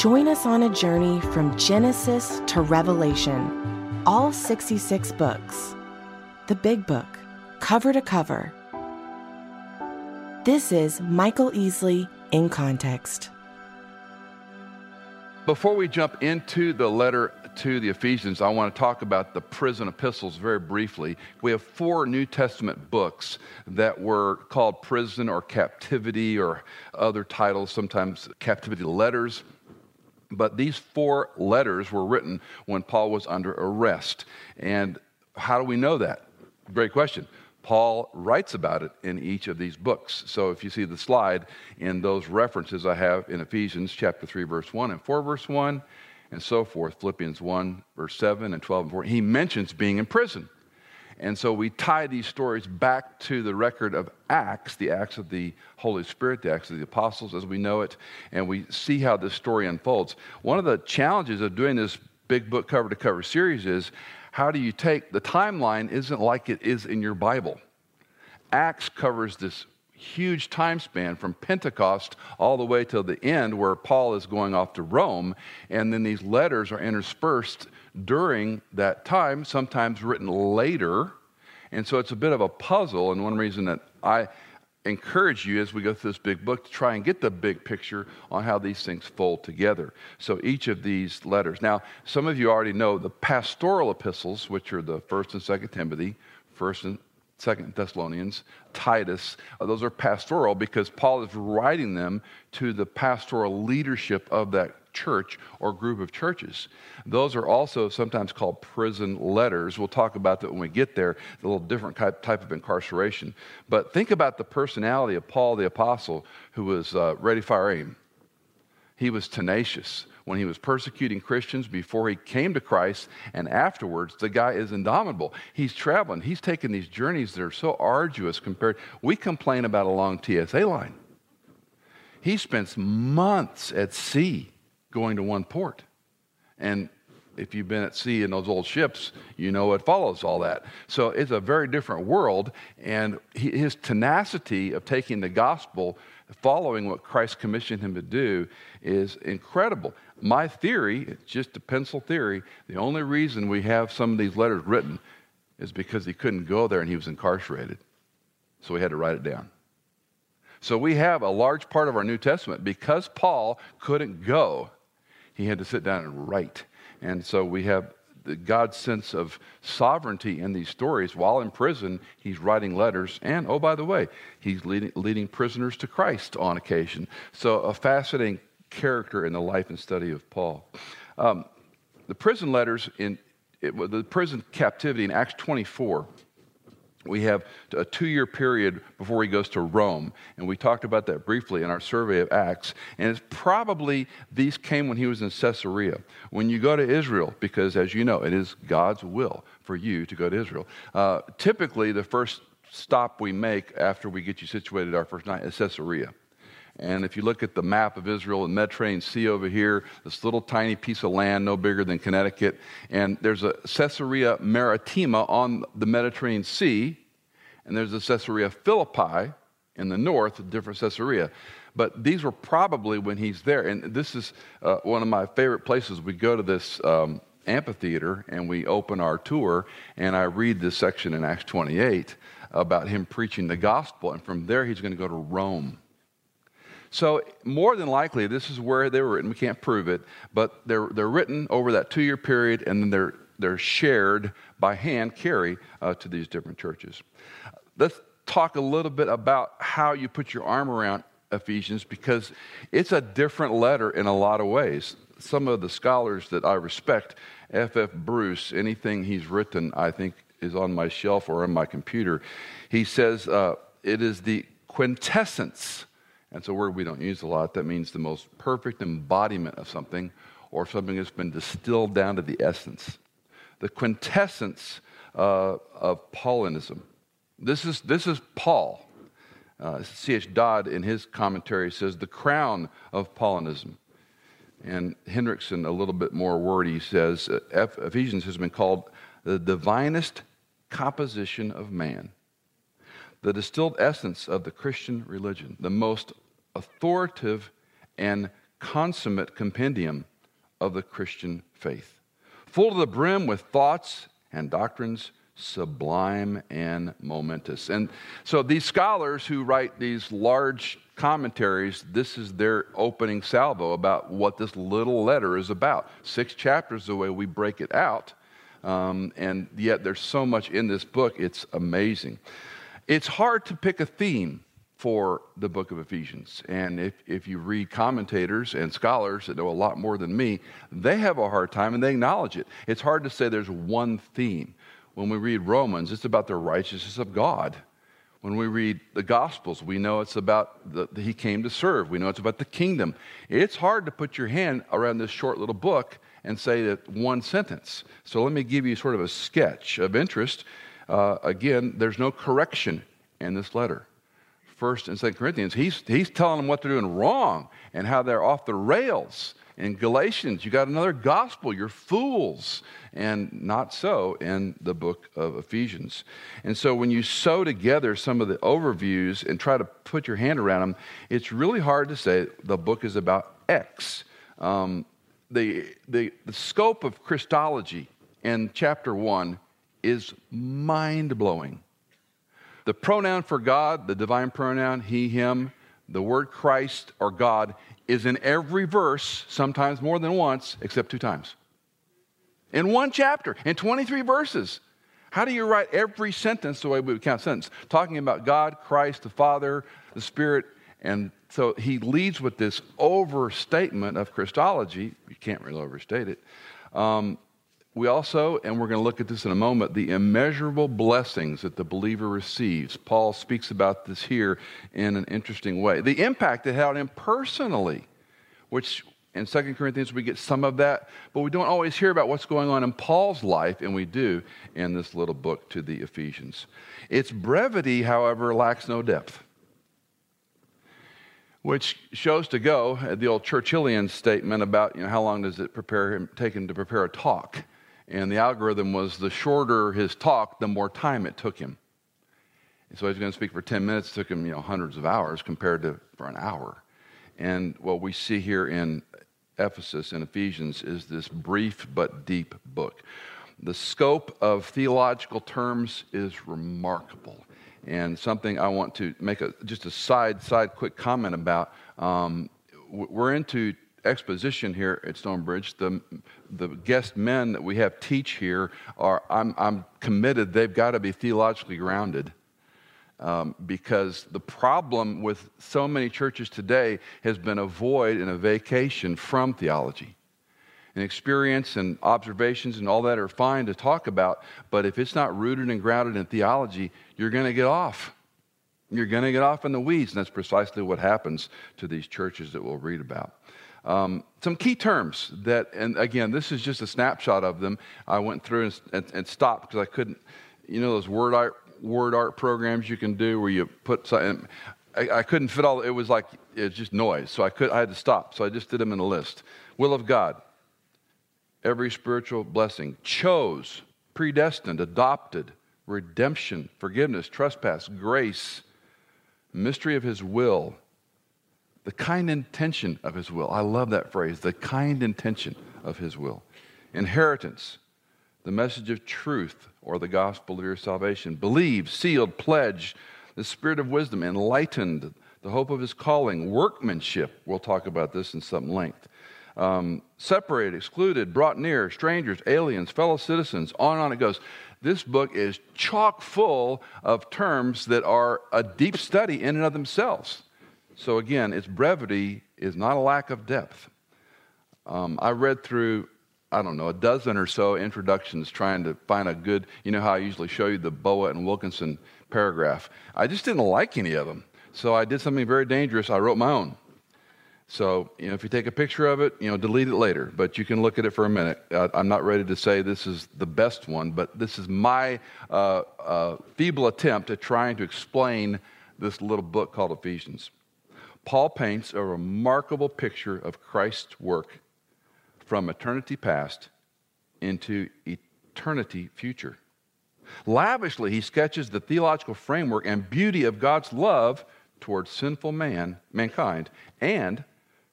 Join us on a journey from Genesis to Revelation, all 66 books. The Big Book, cover to cover. This is Michael Easley in Context. Before we jump into the letter to the Ephesians, I want to talk about the prison epistles very briefly. We have four New Testament books that were called prison or captivity or other titles, sometimes captivity letters. But these four letters were written when Paul was under arrest. And how do we know that? Great question. Paul writes about it in each of these books. So if you see the slide in those references I have in Ephesians chapter 3 verse 1 and 4 verse 1 and so forth, Philippians 1 verse 7 and 12 and 4, he mentions being in prison. And so we tie these stories back to the record of Acts, the Acts of the Holy Spirit, the Acts of the Apostles as we know it, and we see how this story unfolds. One of the challenges of doing this big book cover to cover series is how do you take the timeline isn't like it is in your Bible. Acts covers this huge time span from Pentecost all the way till the end, where Paul is going off to Rome, and then these letters are interspersed during that time, sometimes written later. And so it's a bit of a puzzle. And one reason that I encourage you as we go through this big book to try and get the big picture on how these things fold together. So each of these letters. Now, some of you already know the pastoral epistles, which are the first and second Timothy, first and second Thessalonians, Titus. Uh, those are pastoral because Paul is writing them to the pastoral leadership of that church or group of churches. Those are also sometimes called prison letters. We'll talk about that when we get there, a little different type of incarceration. But think about the personality of Paul the Apostle, who was uh, ready, fire, aim. He was tenacious. When he was persecuting Christians before he came to Christ and afterwards, the guy is indomitable. He's traveling. He's taking these journeys that are so arduous compared. We complain about a long TSA line. He spends months at sea going to one port. And if you've been at sea in those old ships, you know it follows all that. So it's a very different world, and his tenacity of taking the gospel, following what Christ commissioned him to do, is incredible. My theory, it's just a pencil theory, the only reason we have some of these letters written is because he couldn't go there and he was incarcerated. So we had to write it down. So we have a large part of our New Testament because Paul couldn't go he had to sit down and write. And so we have God's sense of sovereignty in these stories. While in prison, he's writing letters. And, oh, by the way, he's leading, leading prisoners to Christ on occasion. So, a fascinating character in the life and study of Paul. Um, the prison letters in it, the prison captivity in Acts 24 we have a two year period before he goes to Rome. And we talked about that briefly in our survey of Acts. And it's probably these came when he was in Caesarea. When you go to Israel, because as you know, it is God's will for you to go to Israel. Uh, typically, the first stop we make after we get you situated our first night is Caesarea. And if you look at the map of Israel, the Mediterranean Sea over here, this little tiny piece of land, no bigger than Connecticut, and there's a Caesarea Maritima on the Mediterranean Sea, and there's a Caesarea Philippi in the north, a different Caesarea. But these were probably when he's there. And this is uh, one of my favorite places. We go to this um, amphitheater and we open our tour, and I read this section in Acts 28 about him preaching the gospel. And from there, he's going to go to Rome. So, more than likely, this is where they were written. We can't prove it, but they're, they're written over that two year period, and then they're, they're shared by hand, carry uh, to these different churches. Let's talk a little bit about how you put your arm around Ephesians because it's a different letter in a lot of ways. Some of the scholars that I respect, F.F. F. Bruce, anything he's written, I think, is on my shelf or on my computer. He says uh, it is the quintessence that's a word we don't use a lot. That means the most perfect embodiment of something or something that's been distilled down to the essence. The quintessence uh, of Paulinism. This is, this is Paul. Uh, C.H. Dodd, in his commentary, says the crown of Paulinism. And Hendriksen, a little bit more wordy, says uh, Ephesians has been called the divinest composition of man, the distilled essence of the Christian religion, the most authoritative and consummate compendium of the Christian faith, full to the brim with thoughts and doctrines sublime and momentous. And so these scholars who write these large commentaries, this is their opening salvo about what this little letter is about. Six chapters the way we break it out. Um, and yet there's so much in this book, it's amazing. It's hard to pick a theme for the book of Ephesians. And if, if you read commentators and scholars that know a lot more than me, they have a hard time and they acknowledge it. It's hard to say there's one theme. When we read Romans, it's about the righteousness of God. When we read the Gospels, we know it's about the, He came to serve. We know it's about the kingdom. It's hard to put your hand around this short little book and say that one sentence. So let me give you sort of a sketch of interest. Uh, again, there's no correction in this letter. First and Second Corinthians, he's, he's telling them what they're doing wrong and how they're off the rails. In Galatians, you got another gospel, you're fools. And not so in the book of Ephesians. And so when you sew together some of the overviews and try to put your hand around them, it's really hard to say the book is about X. Um, the, the, the scope of Christology in chapter 1 is mind blowing. The pronoun for God, the divine pronoun, he, him, the word Christ or God is in every verse, sometimes more than once, except two times. In one chapter, in 23 verses. How do you write every sentence the way we would count sentence? Talking about God, Christ, the Father, the Spirit, and so he leads with this overstatement of Christology. You can't really overstate it. Um, we also, and we're going to look at this in a moment, the immeasurable blessings that the believer receives. Paul speaks about this here in an interesting way. The impact it had on him personally, which in 2 Corinthians we get some of that, but we don't always hear about what's going on in Paul's life, and we do in this little book to the Ephesians. Its brevity, however, lacks no depth which shows to go the old Churchillian statement about you know, how long does it prepare him, take him to prepare a talk. And the algorithm was the shorter his talk, the more time it took him. And so was going to speak for 10 minutes, it took him you know, hundreds of hours compared to for an hour. And what we see here in Ephesus and Ephesians is this brief but deep book. The scope of theological terms is remarkable and something I want to make a, just a side, side quick comment about. Um, we're into exposition here at Stonebridge. The, the guest men that we have teach here are, I'm, I'm committed, they've got to be theologically grounded. Um, because the problem with so many churches today has been a void and a vacation from theology and experience and observations and all that are fine to talk about, but if it's not rooted and grounded in theology, you're going to get off. You're going to get off in the weeds, and that's precisely what happens to these churches that we'll read about. Um, some key terms that, and again, this is just a snapshot of them. I went through and, and, and stopped because I couldn't, you know, those word art, word art programs you can do where you put something. I, I couldn't fit all. It was like it's just noise, so I could. I had to stop. So I just did them in a list. Will of God, every spiritual blessing, chose, predestined, adopted, redemption, forgiveness, trespass, grace, mystery of his will, the kind intention of his will. I love that phrase, the kind intention of his will. Inheritance, the message of truth or the gospel of your salvation. Believe, sealed, pledge, the spirit of wisdom, enlightened, the hope of his calling, workmanship. We'll talk about this in some length um, separated, excluded, brought near, strangers, aliens, fellow citizens, on and on it goes. This book is chock full of terms that are a deep study in and of themselves. So, again, its brevity is not a lack of depth. Um, I read through, I don't know, a dozen or so introductions trying to find a good, you know how I usually show you the Boa and Wilkinson paragraph. I just didn't like any of them. So I did something very dangerous. I wrote my own. So, you know, if you take a picture of it, you know, delete it later, but you can look at it for a minute. I'm not ready to say this is the best one, but this is my uh, uh, feeble attempt at trying to explain this little book called Ephesians. Paul paints a remarkable picture of Christ's work from eternity past into eternity future. Lavishly, he sketches the theological framework and beauty of God's love towards sinful man, mankind, and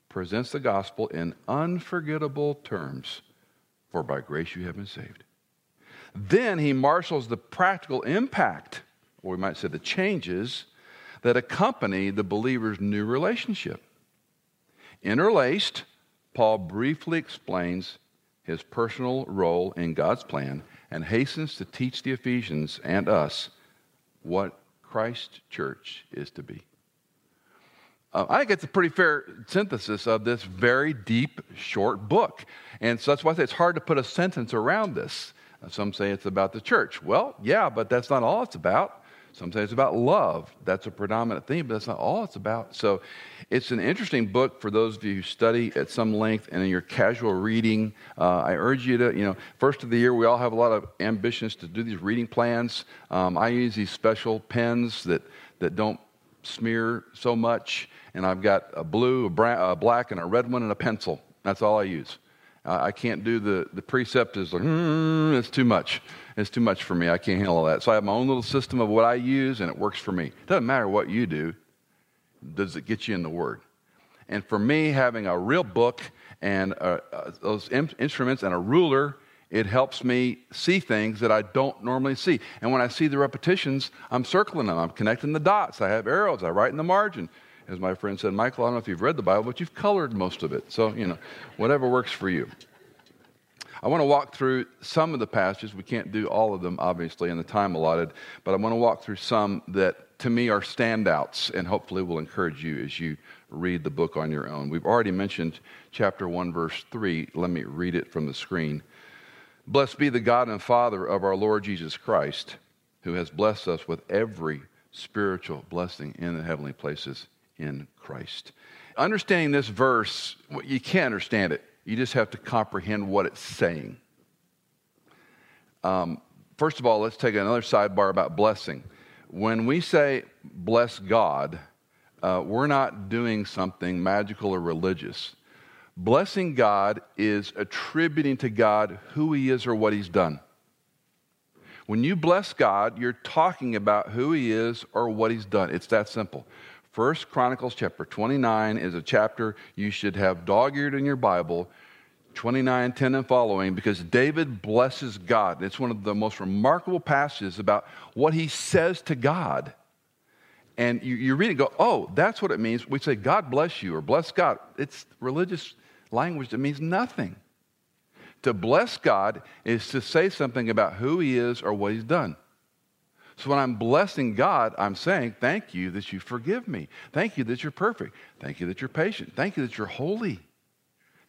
presents the gospel in unforgettable terms for by grace you have been saved. Then he marshals the practical impact, or we might say the changes, that accompany the believer's new relationship. Interlaced, Paul briefly explains his personal role in God's plan and hastens to teach the Ephesians and us what Christ's church is to be. Uh, I think it's a pretty fair synthesis of this very deep, short book. And so that's why I say it's hard to put a sentence around this. Uh, some say it's about the church. Well, yeah, but that's not all it's about. Some say it's about love. That's a predominant theme, but that's not all it's about. So it's an interesting book for those of you who study at some length and in your casual reading. Uh, I urge you to, you know, first of the year, we all have a lot of ambitions to do these reading plans. Um, I use these special pens that, that don't smear so much and I've got a blue, a, a black, and a red one, and a pencil. That's all I use. I can't do the, the precept is like, mm, it's too much. It's too much for me. I can't handle that. So I have my own little system of what I use, and it works for me. Doesn't matter what you do, does it get you in the Word? And for me, having a real book and uh, uh, those in- instruments and a ruler, it helps me see things that I don't normally see. And when I see the repetitions, I'm circling them. I'm connecting the dots. I have arrows. I write in the margin as my friend said, Michael, I don't know if you've read the Bible, but you've colored most of it. So, you know, whatever works for you. I want to walk through some of the passages. We can't do all of them, obviously, in the time allotted, but I want to walk through some that to me are standouts and hopefully will encourage you as you read the book on your own. We've already mentioned chapter 1, verse 3. Let me read it from the screen. Blessed be the God and Father of our Lord Jesus Christ, who has blessed us with every spiritual blessing in the heavenly places in Christ. Understanding this verse, you can't understand it. You just have to comprehend what it's saying. Um, first of all, let's take another sidebar about blessing. When we say bless God, uh, we're not doing something magical or religious. Blessing God is attributing to God who He is or what He's done. When you bless God, you're talking about who He is or what He's done. It's that simple. First Chronicles chapter 29 is a chapter you should have dog-eared in your Bible, 29, 10 and following, because David blesses God. It's one of the most remarkable passages about what he says to God. And you, you read it go, oh, that's what it means. We say, God bless you or bless God. It's religious language that means nothing. To bless God is to say something about who he is or what he's done. So when I'm blessing God, I'm saying, Thank you that you forgive me. Thank you that you're perfect. Thank you that you're patient. Thank you that you're holy.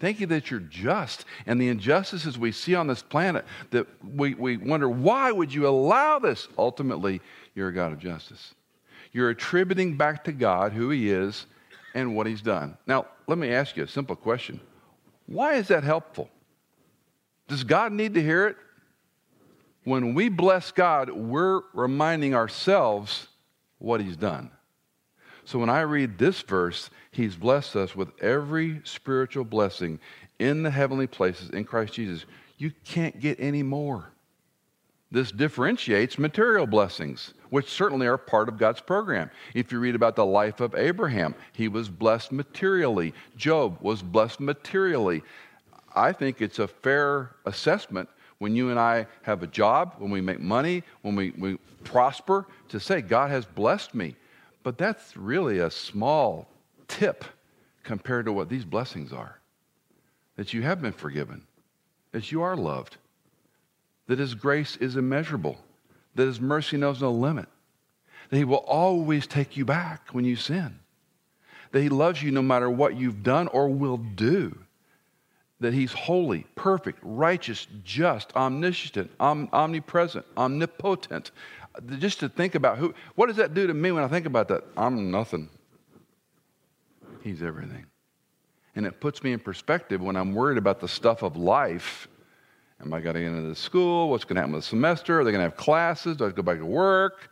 Thank you that you're just. And the injustices we see on this planet that we, we wonder, why would you allow this? Ultimately, you're a God of justice. You're attributing back to God who He is and what He's done. Now, let me ask you a simple question Why is that helpful? Does God need to hear it? When we bless God, we're reminding ourselves what He's done. So when I read this verse, He's blessed us with every spiritual blessing in the heavenly places in Christ Jesus. You can't get any more. This differentiates material blessings, which certainly are part of God's program. If you read about the life of Abraham, he was blessed materially. Job was blessed materially. I think it's a fair assessment when you and I have a job, when we make money, when we, we prosper, to say, God has blessed me. But that's really a small tip compared to what these blessings are that you have been forgiven, that you are loved, that His grace is immeasurable, that His mercy knows no limit, that He will always take you back when you sin, that He loves you no matter what you've done or will do that he's holy, perfect, righteous, just, omniscient, om- omnipresent, omnipotent. Just to think about who, what does that do to me when I think about that? I'm nothing. He's everything. And it puts me in perspective when I'm worried about the stuff of life. Am I going to get into the school? What's going to happen with the semester? Are they going to have classes? Do I go back to work?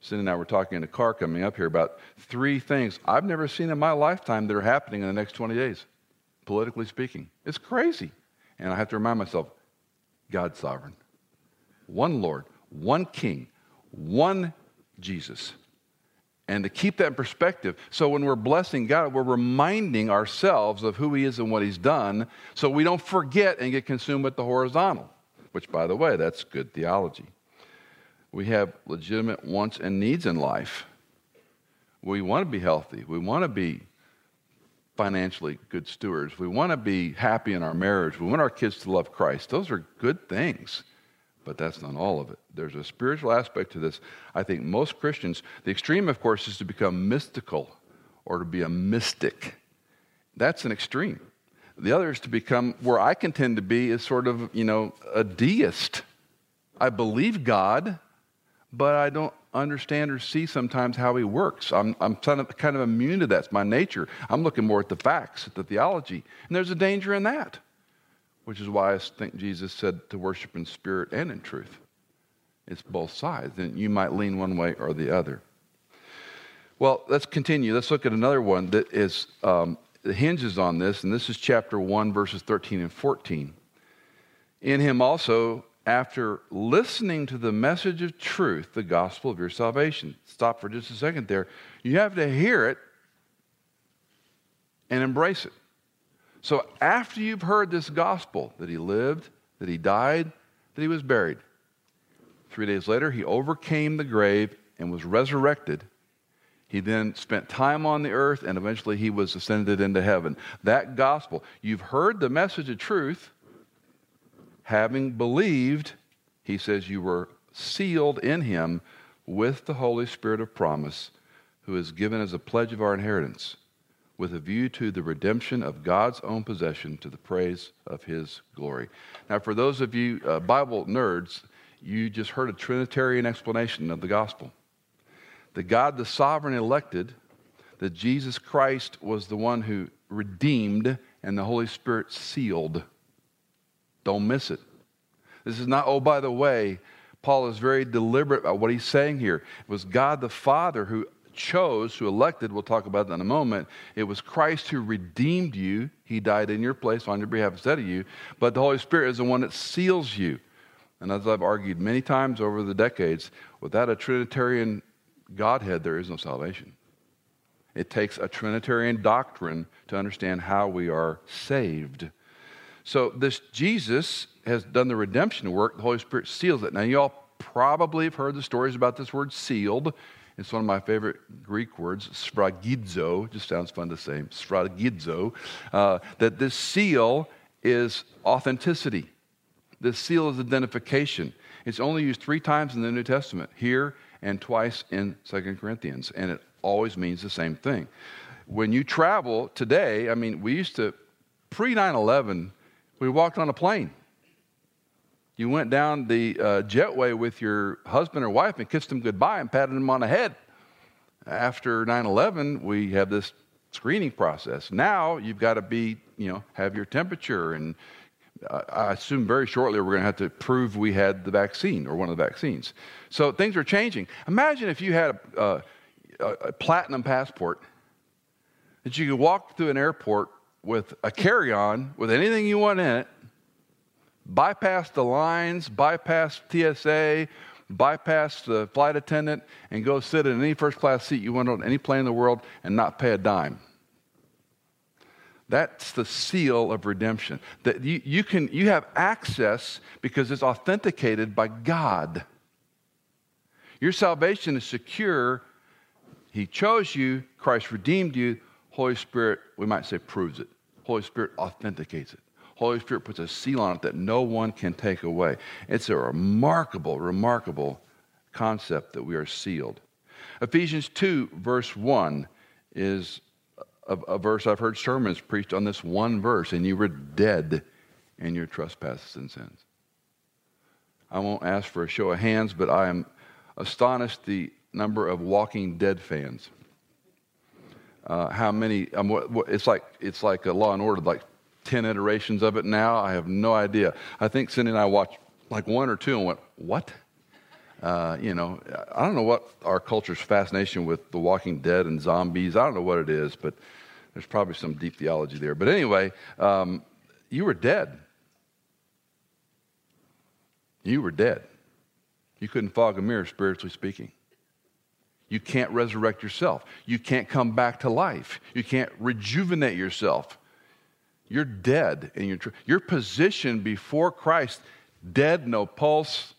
Cindy and I were talking in the car coming up here about three things I've never seen in my lifetime that are happening in the next 20 days, politically speaking. It's crazy. And I have to remind myself God's sovereign. One Lord, one King, one Jesus. And to keep that in perspective, so when we're blessing God, we're reminding ourselves of who He is and what He's done, so we don't forget and get consumed with the horizontal, which, by the way, that's good theology. We have legitimate wants and needs in life. We want to be healthy. We want to be financially good stewards. We want to be happy in our marriage. We want our kids to love Christ. Those are good things, but that's not all of it. There's a spiritual aspect to this. I think most Christians, the extreme, of course, is to become mystical or to be a mystic. That's an extreme. The other is to become, where I contend to be, is sort of, you know, a deist. I believe God, but I don't understand or see sometimes how he works. I'm, I'm kind of, kind of immune to that. It's my nature. I'm looking more at the facts, at the theology. And there's a danger in that, which is why I think Jesus said to worship in spirit and in truth. It's both sides, and you might lean one way or the other. Well, let's continue. Let's look at another one that is um, hinges on this, and this is chapter 1, verses 13 and 14. In him also after listening to the message of truth, the gospel of your salvation. Stop for just a second there. You have to hear it and embrace it. So, after you've heard this gospel that he lived, that he died, that he was buried, three days later, he overcame the grave and was resurrected. He then spent time on the earth and eventually he was ascended into heaven. That gospel, you've heard the message of truth having believed, he says, you were sealed in him with the Holy Spirit of promise, who is given as a pledge of our inheritance, with a view to the redemption of God's own possession to the praise of his glory. Now, for those of you uh, Bible nerds, you just heard a Trinitarian explanation of the gospel. The God, the sovereign, elected, that Jesus Christ was the one who redeemed, and the Holy Spirit sealed. Don't miss it. This is not, oh, by the way, Paul is very deliberate about what he's saying here. It was God the Father who chose, who elected, we'll talk about that in a moment. It was Christ who redeemed you. He died in your place on your behalf instead of you. But the Holy Spirit is the one that seals you. And as I've argued many times over the decades, without a Trinitarian Godhead, there is no salvation. It takes a Trinitarian doctrine to understand how we are saved. So this Jesus has done the redemption work. The Holy Spirit seals it. Now, you all probably have heard the stories about this word sealed. It's one of my favorite Greek words, sphragidzo. Just sounds fun to say, sphragidzo. Uh, that this seal is authenticity. This seal is identification. It's only used three times in the New Testament, here and twice in Second Corinthians, and it always means the same thing. When you travel today, I mean, we used to, pre 9 11, we walked on a plane. You went down the uh, jetway with your husband or wife and kissed them goodbye and patted them on the head. After 9 11, we have this screening process. Now you've got to be, you know, have your temperature, and uh, I assume very shortly we're going to have to prove we had the vaccine or one of the vaccines. So things are changing. Imagine if you had a, a, a platinum passport that you could walk through an airport with a carry on with anything you want in it, bypass the lines, bypass TSA, bypass the flight attendant, and go sit in any first class seat you want on any plane in the world and not pay a dime. That's the seal of redemption. That you, you, can, you have access because it's authenticated by God. Your salvation is secure. He chose you, Christ redeemed you, Holy Spirit, we might say, proves it. Holy Spirit authenticates it. Holy Spirit puts a seal on it that no one can take away. It's a remarkable, remarkable concept that we are sealed. Ephesians 2, verse 1, is a, a, verse I've heard sermons preached on this one verse, and you were dead in your trespasses and sins. I won't ask for a show of hands, but I am astonished the number of Walking Dead fans. Uh, how many, um, what, what, it's, like, it's like a Law and Order, like 10 iterations of it now. I have no idea. I think Cindy and I watched like one or two and went, what? Uh, you know, I don't know what our culture's fascination with The Walking Dead and zombies. I don't know what it is, but there's probably some deep theology there. But anyway, um, you were dead. You were dead. You couldn't fog a mirror, spiritually speaking. You can't resurrect yourself. You can't come back to life. You can't rejuvenate yourself. You're dead in your, your position before Christ, dead, no pulse,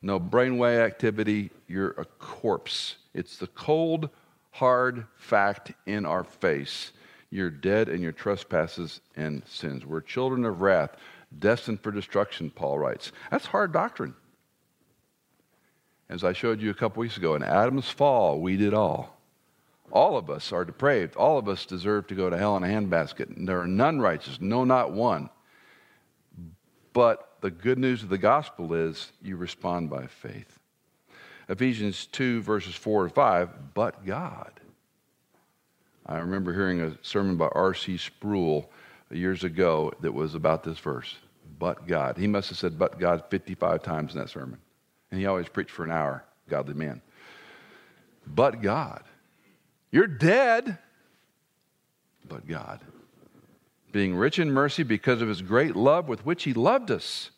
no brainwave activity. You're a corpse. It's the cold, hard fact in our face. You're dead in your trespasses and sins. We're children of wrath, destined for destruction, Paul writes. That's hard doctrine. As I showed you a couple weeks ago, in Adam's fall, we did all. All of us are depraved. All of us deserve to go to hell in a handbasket. And there are none righteous, no, not one. But the good news of the gospel is you respond by faith. Ephesians 2, verses 4 and 5, but God. I remember hearing a sermon by R.C. Sproul years ago that was about this verse, but God. He must have said, but God 55 times in that sermon. And he always preached for an hour, godly man. But God. You're dead, but God. Being rich in mercy because of his great love with which he loved us,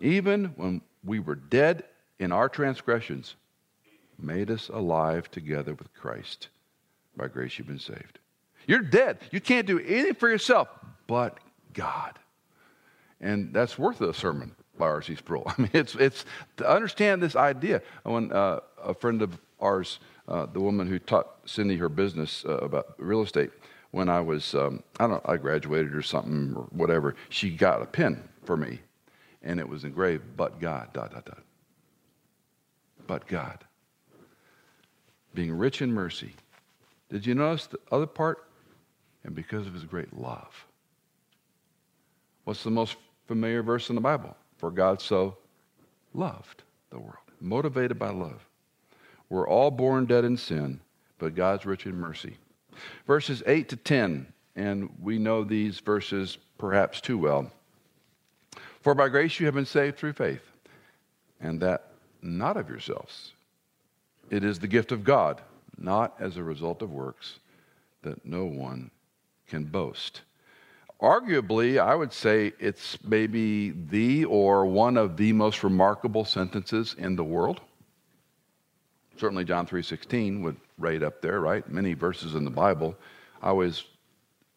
even when we were dead in our transgressions, made us alive together with Christ. By grace you've been saved. You're dead. You can't do anything for yourself but God. And that's worth a sermon R.C. Sproul. I mean, it's, it's to understand this idea. When uh, a friend of ours, uh, the woman who taught Cindy her business uh, about real estate, when I was, um, I don't know, I graduated or something or whatever, she got a pen for me, and it was engraved, "But God." Dot dot dot. But God, being rich in mercy. Did you notice the other part? And because of His great love. What's the most familiar verse in the Bible? For God so loved the world, motivated by love. We're all born dead in sin, but God's rich in mercy. Verses 8 to 10, and we know these verses perhaps too well. For by grace you have been saved through faith, and that not of yourselves. It is the gift of God, not as a result of works, that no one can boast arguably, I would say it's maybe the or one of the most remarkable sentences in the world. Certainly, John 3:16 would rate up there, right? Many verses in the Bible. I always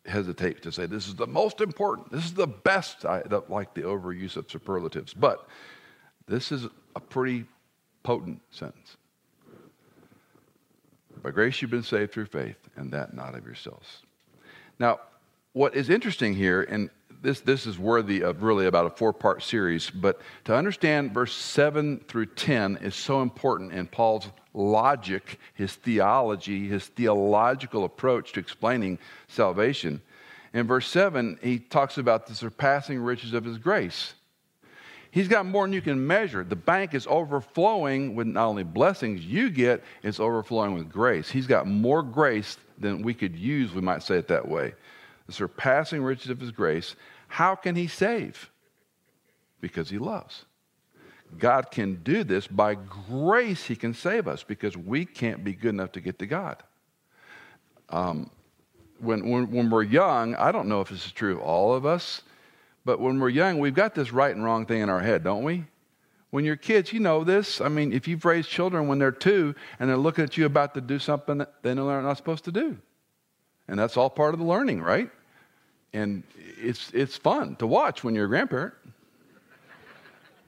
hesitate to say this is the most important. This is the best. I like the overuse of superlatives, but this is a pretty potent sentence. By grace you've been saved through faith, and that not of yourselves. Now, what is interesting here, and this, this is worthy of really about a four part series, but to understand verse 7 through 10 is so important in Paul's logic, his theology, his theological approach to explaining salvation. In verse 7, he talks about the surpassing riches of his grace. He's got more than you can measure. The bank is overflowing with not only blessings you get, it's overflowing with grace. He's got more grace than we could use, we might say it that way the surpassing riches of his grace, how can he save? Because he loves. God can do this by grace, he can save us because we can't be good enough to get to God. Um, when, when, when we're young, I don't know if this is true of all of us, but when we're young, we've got this right and wrong thing in our head, don't we? When you're kids, you know this. I mean, if you've raised children when they're two and they're looking at you about to do something that they know they're not supposed to do. And that's all part of the learning, right? And it's, it's fun to watch when you're a grandparent.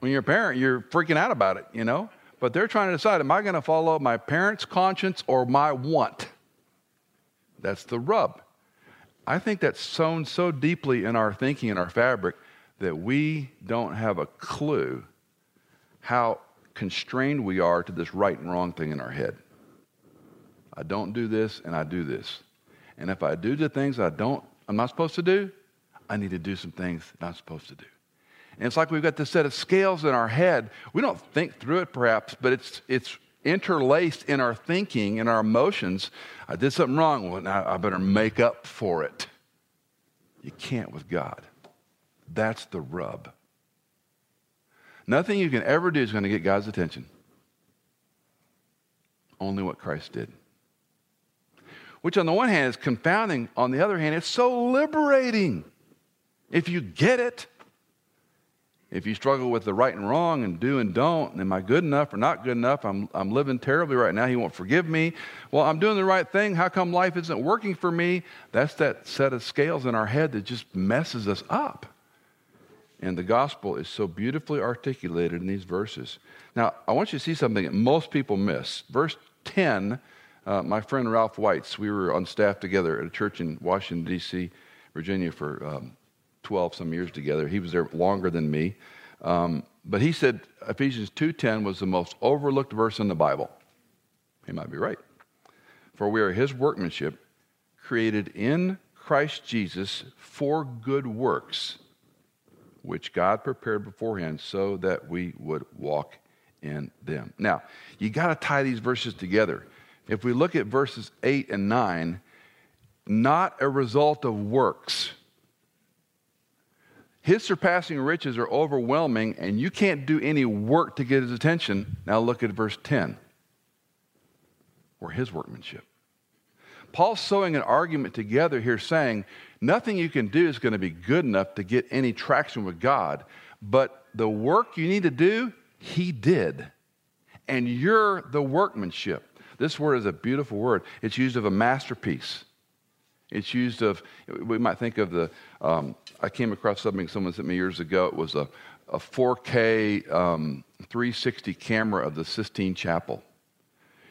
When you're a parent, you're freaking out about it, you know? But they're trying to decide am I going to follow my parents' conscience or my want? That's the rub. I think that's sewn so deeply in our thinking and our fabric that we don't have a clue how constrained we are to this right and wrong thing in our head. I don't do this and I do this. And if I do the things I don't I'm not supposed to do, I need to do some things I'm not supposed to do. And it's like we've got this set of scales in our head. We don't think through it perhaps, but it's, it's interlaced in our thinking and our emotions. I did something wrong. Well, now I better make up for it. You can't with God. That's the rub. Nothing you can ever do is going to get God's attention. Only what Christ did. Which, on the one hand, is confounding. On the other hand, it's so liberating. If you get it, if you struggle with the right and wrong and do and don't, am I good enough or not good enough? I'm, I'm living terribly right now. He won't forgive me. Well, I'm doing the right thing. How come life isn't working for me? That's that set of scales in our head that just messes us up. And the gospel is so beautifully articulated in these verses. Now, I want you to see something that most people miss. Verse 10, uh, my friend Ralph Whites, we were on staff together at a church in Washington, D.C., Virginia for um, 12 some years together. He was there longer than me. Um, but he said Ephesians 2:10 was the most overlooked verse in the Bible. He might be right. For we are his workmanship, created in Christ Jesus for good works, which God prepared beforehand so that we would walk in them. Now, you got to tie these verses together. If we look at verses 8 and 9, not a result of works his surpassing riches are overwhelming, and you can't do any work to get his attention. Now look at verse 10. Or his workmanship. Paul's sewing an argument together here saying nothing you can do is going to be good enough to get any traction with God, but the work you need to do, he did. And you're the workmanship. This word is a beautiful word. It's used of a masterpiece. It's used of, we might think of the, um, I came across something someone sent me years ago. It was a, a 4K um, 360 camera of the Sistine Chapel.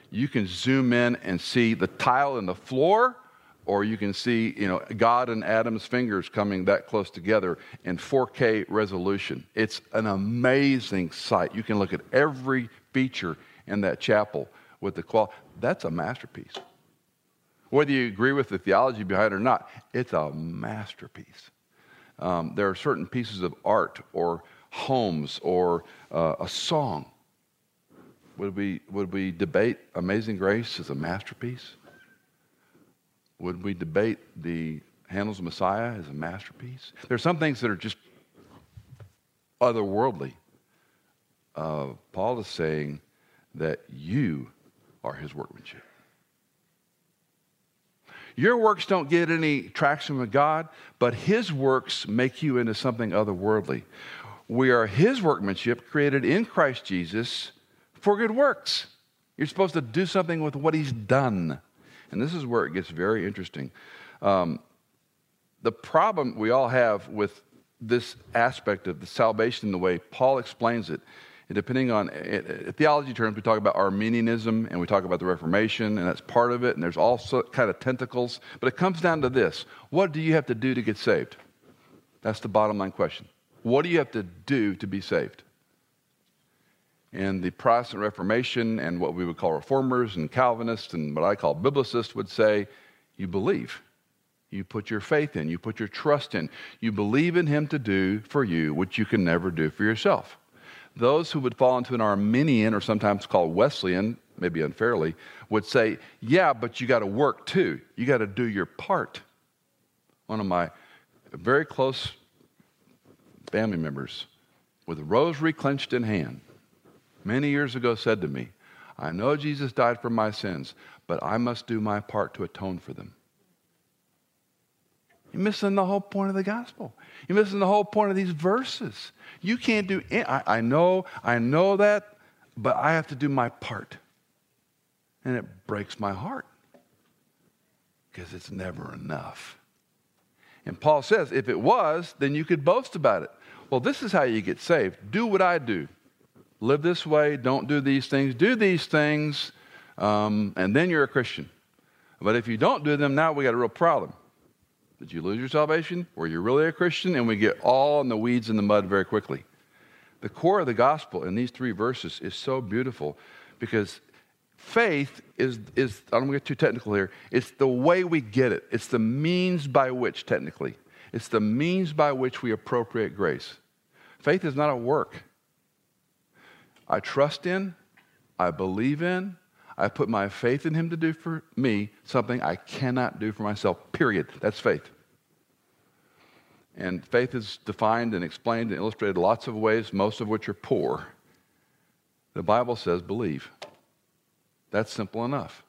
You can zoom in and see the tile in the floor, or you can see, you know, God and Adam's fingers coming that close together in 4K resolution. It's an amazing sight. You can look at every feature in that chapel with the quality. That's a masterpiece. Whether you agree with the theology behind it or not, it's a masterpiece. Um, there are certain pieces of art or homes or uh, a song. Would we, would we debate Amazing Grace as a masterpiece? Would we debate the Handel's Messiah as a masterpiece? There are some things that are just otherworldly. Uh, Paul is saying that you are his workmanship. Your works don't get any traction with God, but His works make you into something otherworldly. We are His workmanship created in Christ Jesus for good works. You're supposed to do something with what He's done. And this is where it gets very interesting. Um, the problem we all have with this aspect of the salvation, the way Paul explains it, and depending on uh, theology terms, we talk about Arminianism and we talk about the Reformation, and that's part of it, and there's also kind of tentacles. But it comes down to this what do you have to do to get saved? That's the bottom line question. What do you have to do to be saved? And the Protestant Reformation and what we would call reformers and Calvinists and what I call biblicists would say, you believe. You put your faith in, you put your trust in. You believe in Him to do for you what you can never do for yourself. Those who would fall into an Arminian or sometimes called Wesleyan, maybe unfairly, would say, yeah, but you got to work too. You got to do your part. One of my very close family members, with a rosary clenched in hand, many years ago said to me, I know Jesus died for my sins, but I must do my part to atone for them. You're missing the whole point of the gospel. You're missing the whole point of these verses. You can't do it. I, I know, I know that, but I have to do my part. And it breaks my heart because it's never enough. And Paul says, if it was, then you could boast about it. Well, this is how you get saved. Do what I do. Live this way. Don't do these things. Do these things, um, and then you're a Christian. But if you don't do them, now we got a real problem. Did you lose your salvation? Were you really a Christian? And we get all in the weeds in the mud very quickly. The core of the gospel in these three verses is so beautiful because faith is, is I don't want to get too technical here, it's the way we get it, it's the means by which, technically, it's the means by which we appropriate grace. Faith is not a work. I trust in, I believe in, I put my faith in him to do for me something I cannot do for myself, period. That's faith. And faith is defined and explained and illustrated lots of ways, most of which are poor. The Bible says believe. That's simple enough.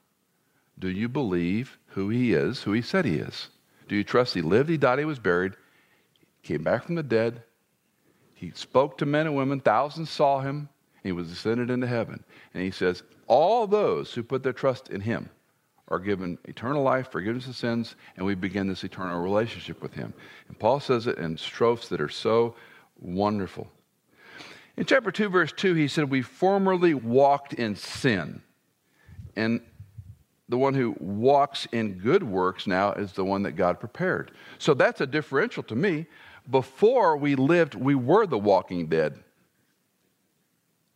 Do you believe who he is, who he said he is? Do you trust he lived, he died, he was buried, came back from the dead? He spoke to men and women, thousands saw him, he was ascended into heaven. And he says, All those who put their trust in him are given eternal life, forgiveness of sins, and we begin this eternal relationship with him. And Paul says it in strophes that are so wonderful. In chapter 2, verse 2, he said, We formerly walked in sin. And the one who walks in good works now is the one that God prepared. So that's a differential to me. Before we lived, we were the walking dead.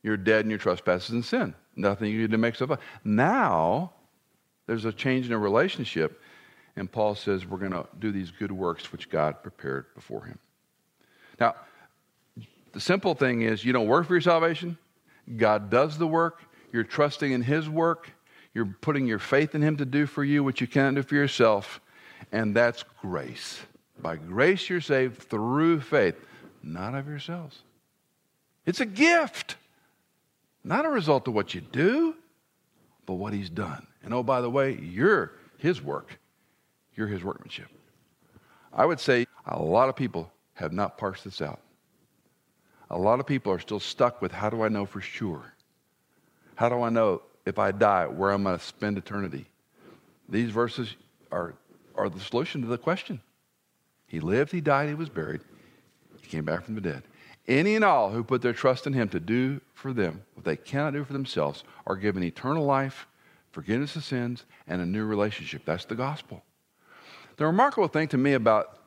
You're dead in your trespasses and sin. Nothing you do to make stuff up. Now, there's a change in a relationship, and Paul says we're going to do these good works which God prepared before him. Now, the simple thing is you don't work for your salvation. God does the work. You're trusting in his work. You're putting your faith in him to do for you what you can't do for yourself. And that's grace. By grace, you're saved through faith, not of yourselves. It's a gift. Not a result of what you do, but what he's done. And oh, by the way, you're his work. You're his workmanship. I would say a lot of people have not parsed this out. A lot of people are still stuck with how do I know for sure? How do I know if I die where I'm going to spend eternity? These verses are, are the solution to the question. He lived, he died, he was buried, he came back from the dead. Any and all who put their trust in him to do for them what they cannot do for themselves are given eternal life, forgiveness of sins, and a new relationship. That's the gospel. The remarkable thing to me about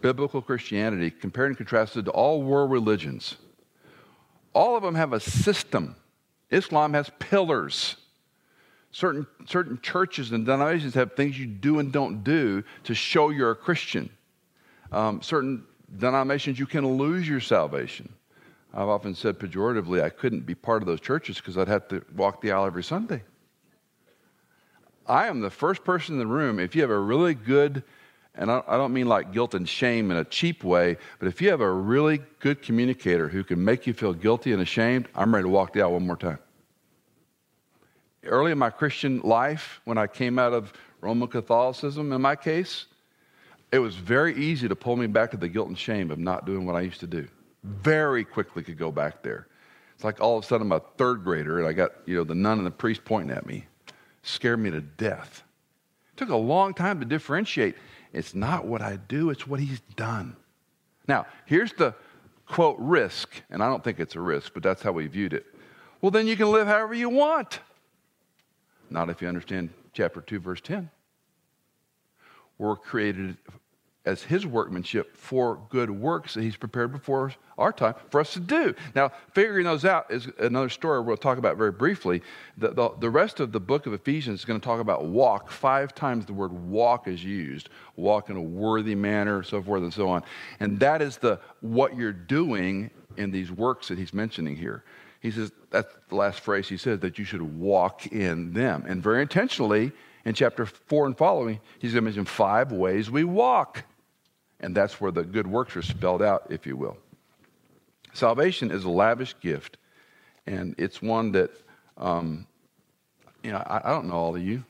biblical Christianity, compared and contrasted to all world religions, all of them have a system. Islam has pillars. Certain, certain churches and denominations have things you do and don't do to show you're a Christian. Um, certain denominations, you can lose your salvation. I've often said pejoratively, I couldn't be part of those churches because I'd have to walk the aisle every Sunday. I am the first person in the room, if you have a really good, and I don't mean like guilt and shame in a cheap way, but if you have a really good communicator who can make you feel guilty and ashamed, I'm ready to walk the aisle one more time. Early in my Christian life, when I came out of Roman Catholicism, in my case, it was very easy to pull me back to the guilt and shame of not doing what I used to do. Very quickly could go back there. It's like all of a sudden I'm a third grader and I got, you know, the nun and the priest pointing at me. Scared me to death. It took a long time to differentiate. It's not what I do, it's what he's done. Now, here's the quote risk, and I don't think it's a risk, but that's how we viewed it. Well, then you can live however you want. Not if you understand chapter 2, verse 10. We're created as his workmanship for good works that he's prepared before our time for us to do. Now, figuring those out is another story we'll talk about very briefly. The, the, the, rest of the book of Ephesians is going to talk about walk. Five times the word walk is used walk in a worthy manner, so forth and so on. And that is the what you're doing in these works that he's mentioning here. He says, that's the last phrase he says, that you should walk in them. And very intentionally, in chapter 4 and following, he's going to mention five ways we walk. And that's where the good works are spelled out, if you will. Salvation is a lavish gift, and it's one that, um, you know, I, I don't know all of you.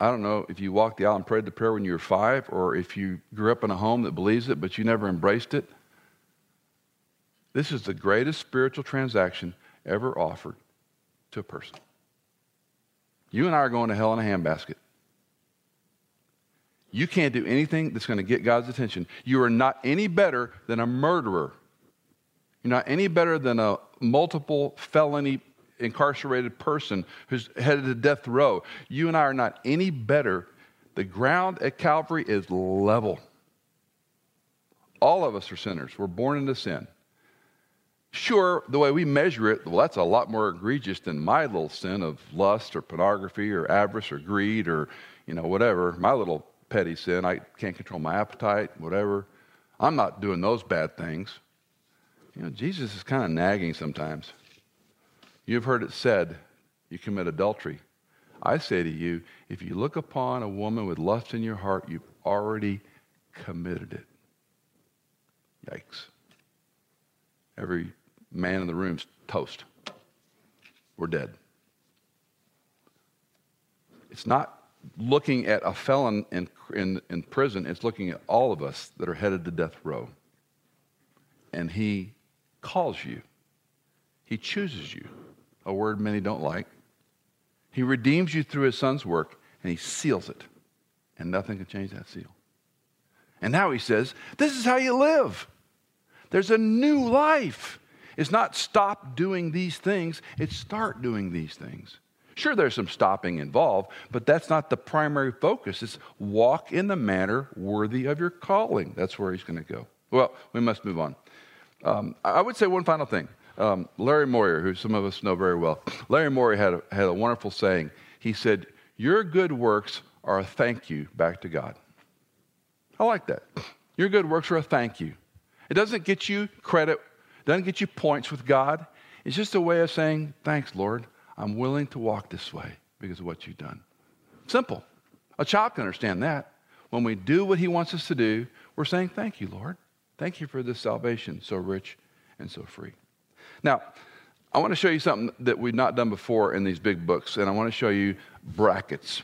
I don't know if you walked the aisle and prayed the prayer when you were five, or if you grew up in a home that believes it, but you never embraced it. This is the greatest spiritual transaction ever offered to a person. You and I are going to hell in a handbasket. You can't do anything that's going to get God's attention. You are not any better than a murderer. You're not any better than a multiple felony incarcerated person who's headed to death row. You and I are not any better. The ground at Calvary is level. All of us are sinners. We're born into sin. Sure, the way we measure it, well, that's a lot more egregious than my little sin of lust or pornography or avarice or greed or, you know, whatever. My little petty sin. I can't control my appetite, whatever. I'm not doing those bad things. You know, Jesus is kind of nagging sometimes. You've heard it said, you commit adultery. I say to you, if you look upon a woman with lust in your heart, you've already committed it. Yikes. Every man in the room's toast. We're dead. It's not looking at a felon in, in, in prison, it's looking at all of us that are headed to death row. And he calls you, he chooses you, a word many don't like. He redeems you through his son's work, and he seals it. And nothing can change that seal. And now he says, This is how you live. There's a new life. It's not stop doing these things, it's start doing these things. Sure, there's some stopping involved, but that's not the primary focus. It's walk in the manner worthy of your calling. That's where he's going to go. Well, we must move on. Um, I would say one final thing. Um, Larry Moyer, who some of us know very well, Larry Moyer had a, had a wonderful saying. He said, Your good works are a thank you back to God. I like that. Your good works are a thank you. It doesn't get you credit, doesn't get you points with God. It's just a way of saying, Thanks, Lord. I'm willing to walk this way because of what you've done. Simple. A child can understand that. When we do what he wants us to do, we're saying, Thank you, Lord. Thank you for this salvation, so rich and so free. Now, I want to show you something that we've not done before in these big books, and I want to show you brackets.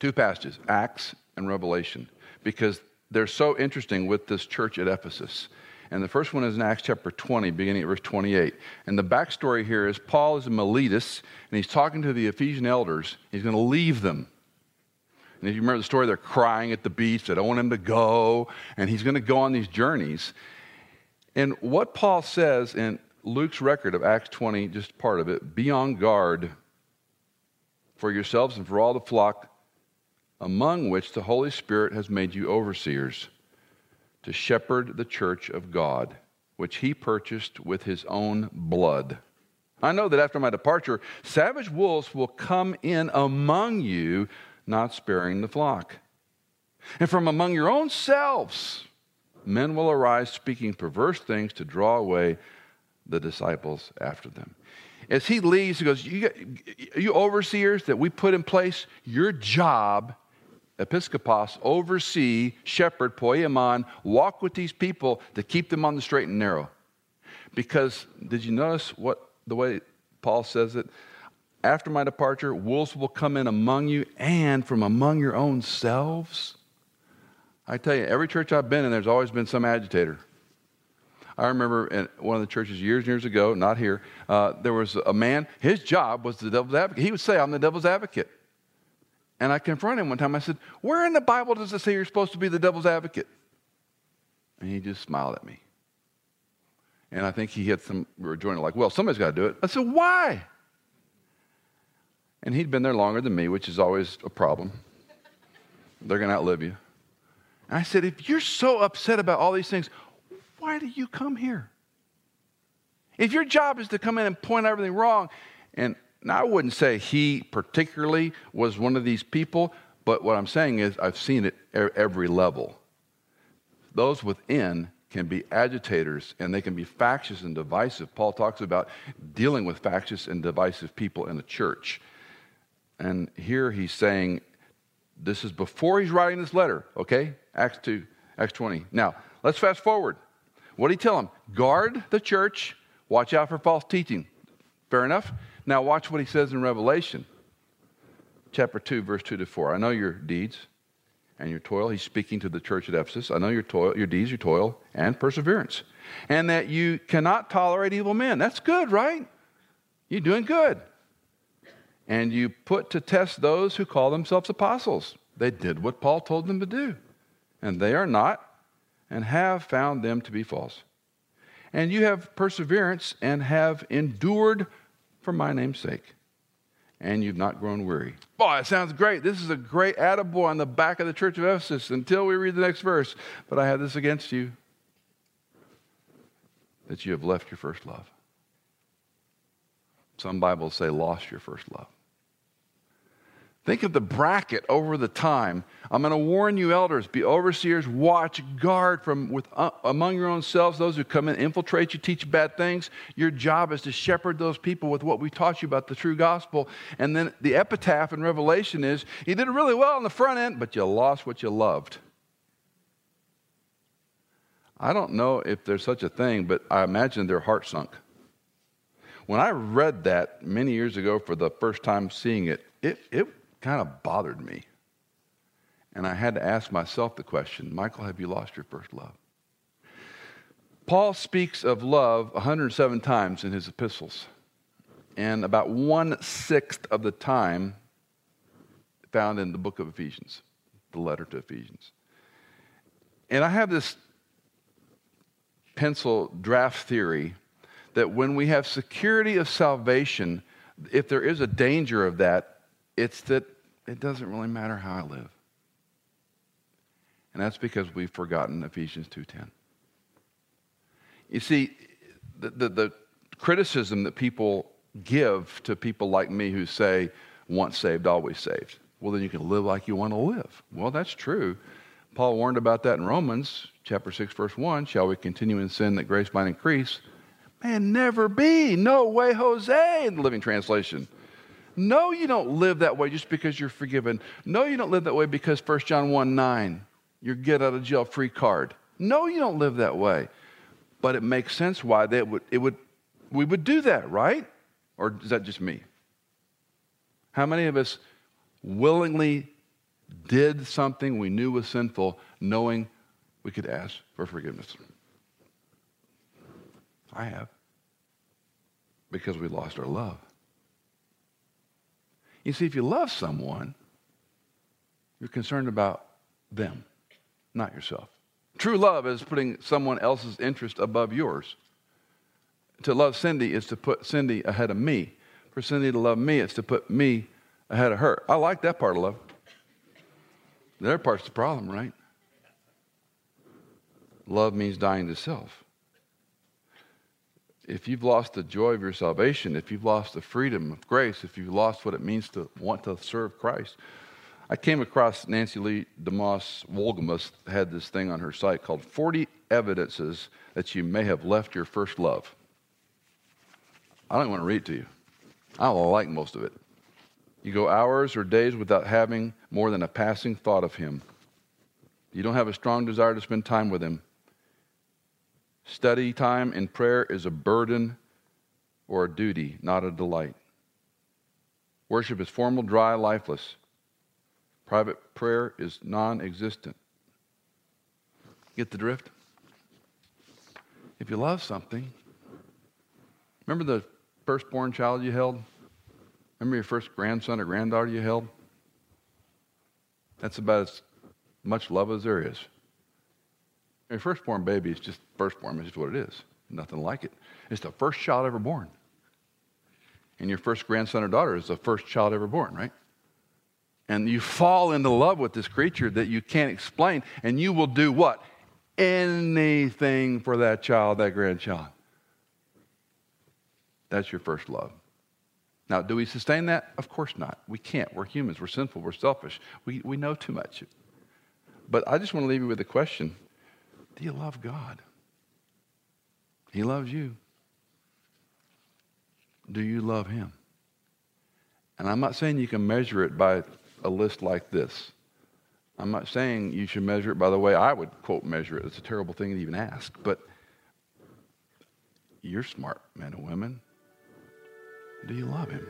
Two passages, Acts and Revelation, because they're so interesting with this church at Ephesus. And the first one is in Acts chapter 20, beginning at verse 28. And the backstory here is Paul is in Miletus, and he's talking to the Ephesian elders. He's going to leave them. And if you remember the story, they're crying at the beach. They don't want him to go. And he's going to go on these journeys. And what Paul says in Luke's record of Acts 20, just part of it be on guard for yourselves and for all the flock among which the Holy Spirit has made you overseers to shepherd the church of God, which he purchased with his own blood. I know that after my departure, savage wolves will come in among you, not sparing the flock. And from among your own selves, men will arise speaking perverse things to draw away the disciples after them. As he leaves, he goes, You, you overseers that we put in place, your job episkopos, oversee, shepherd, poiemon, walk with these people to keep them on the straight and narrow. Because did you notice what the way Paul says it? After my departure, wolves will come in among you and from among your own selves. I tell you, every church I've been in, there's always been some agitator. I remember in one of the churches years and years ago, not here, uh, there was a man, his job was the devil's advocate. He would say, I'm the devil's advocate. And I confronted him one time. I said, Where in the Bible does it say you're supposed to be the devil's advocate? And he just smiled at me. And I think he had some We were rejoinder like, Well, somebody's got to do it. I said, Why? And he'd been there longer than me, which is always a problem. They're going to outlive you. And I said, If you're so upset about all these things, why do you come here? If your job is to come in and point everything wrong, and now, I wouldn't say he particularly was one of these people, but what I'm saying is I've seen it at every level. Those within can be agitators and they can be factious and divisive. Paul talks about dealing with factious and divisive people in the church. And here he's saying, this is before he's writing this letter, okay? Acts 2, Acts 20. Now, let's fast forward. What did he tell him? Guard the church, watch out for false teaching. Fair enough? Now, watch what he says in Revelation chapter 2, verse 2 to 4. I know your deeds and your toil. He's speaking to the church at Ephesus. I know your toil, your deeds, your toil, and perseverance. And that you cannot tolerate evil men. That's good, right? You're doing good. And you put to test those who call themselves apostles. They did what Paul told them to do. And they are not, and have found them to be false. And you have perseverance and have endured for my name's sake. And you've not grown weary. Boy, it sounds great. This is a great attaboy on the back of the church of Ephesus until we read the next verse. But I have this against you that you have left your first love. Some Bibles say lost your first love. Think of the bracket over the time. I'm going to warn you, elders, be overseers, watch, guard from with, uh, among your own selves those who come in, infiltrate you, teach bad things. Your job is to shepherd those people with what we taught you about the true gospel. And then the epitaph in Revelation is you did it really well on the front end, but you lost what you loved. I don't know if there's such a thing, but I imagine their heart sunk. When I read that many years ago for the first time seeing it, it, it kind of bothered me. And I had to ask myself the question Michael, have you lost your first love? Paul speaks of love 107 times in his epistles, and about one sixth of the time found in the book of Ephesians, the letter to Ephesians. And I have this pencil draft theory that when we have security of salvation, if there is a danger of that, it's that it doesn't really matter how I live. And that's because we've forgotten Ephesians 2:10. You see, the, the, the, criticism that people give to people like me who say, once saved, always saved. Well, then you can live like you want to live. Well, that's true. Paul warned about that in Romans chapter 6, verse 1. Shall we continue in sin that grace might increase? Man, never be. No way, Jose, in the Living Translation. No, you don't live that way just because you're forgiven. No, you don't live that way because 1 John 1 9, your get out of jail free card. No, you don't live that way. But it makes sense why they would, it would, we would do that, right? Or is that just me? How many of us willingly did something we knew was sinful, knowing we could ask for forgiveness? I have. Because we lost our love. You see, if you love someone, you're concerned about them, not yourself. True love is putting someone else's interest above yours. To love Cindy is to put Cindy ahead of me. For Cindy to love me, it's to put me ahead of her. I like that part of love. The other part's the problem, right? Love means dying to self if you've lost the joy of your salvation, if you've lost the freedom of grace, if you've lost what it means to want to serve Christ, I came across Nancy Lee DeMoss Wolgemuth had this thing on her site called 40 Evidences That You May Have Left Your First Love. I don't want to read to you. I don't like most of it. You go hours or days without having more than a passing thought of him. You don't have a strong desire to spend time with him. Study time in prayer is a burden or a duty, not a delight. Worship is formal, dry, lifeless. Private prayer is non existent. Get the drift? If you love something, remember the firstborn child you held? Remember your first grandson or granddaughter you held? That's about as much love as there is. Your firstborn baby is just firstborn, it's just what it is. Nothing like it. It's the first child ever born. And your first grandson or daughter is the first child ever born, right? And you fall into love with this creature that you can't explain, and you will do what? Anything for that child, that grandchild. That's your first love. Now, do we sustain that? Of course not. We can't. We're humans. We're sinful. We're selfish. We, we know too much. But I just want to leave you with a question do you love God? He loves you. Do you love Him? And I'm not saying you can measure it by a list like this. I'm not saying you should measure it by the way I would, quote, measure it. It's a terrible thing to even ask. But you're smart, men and women. Do you love Him?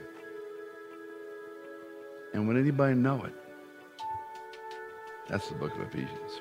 And would anybody know it? That's the book of Ephesians.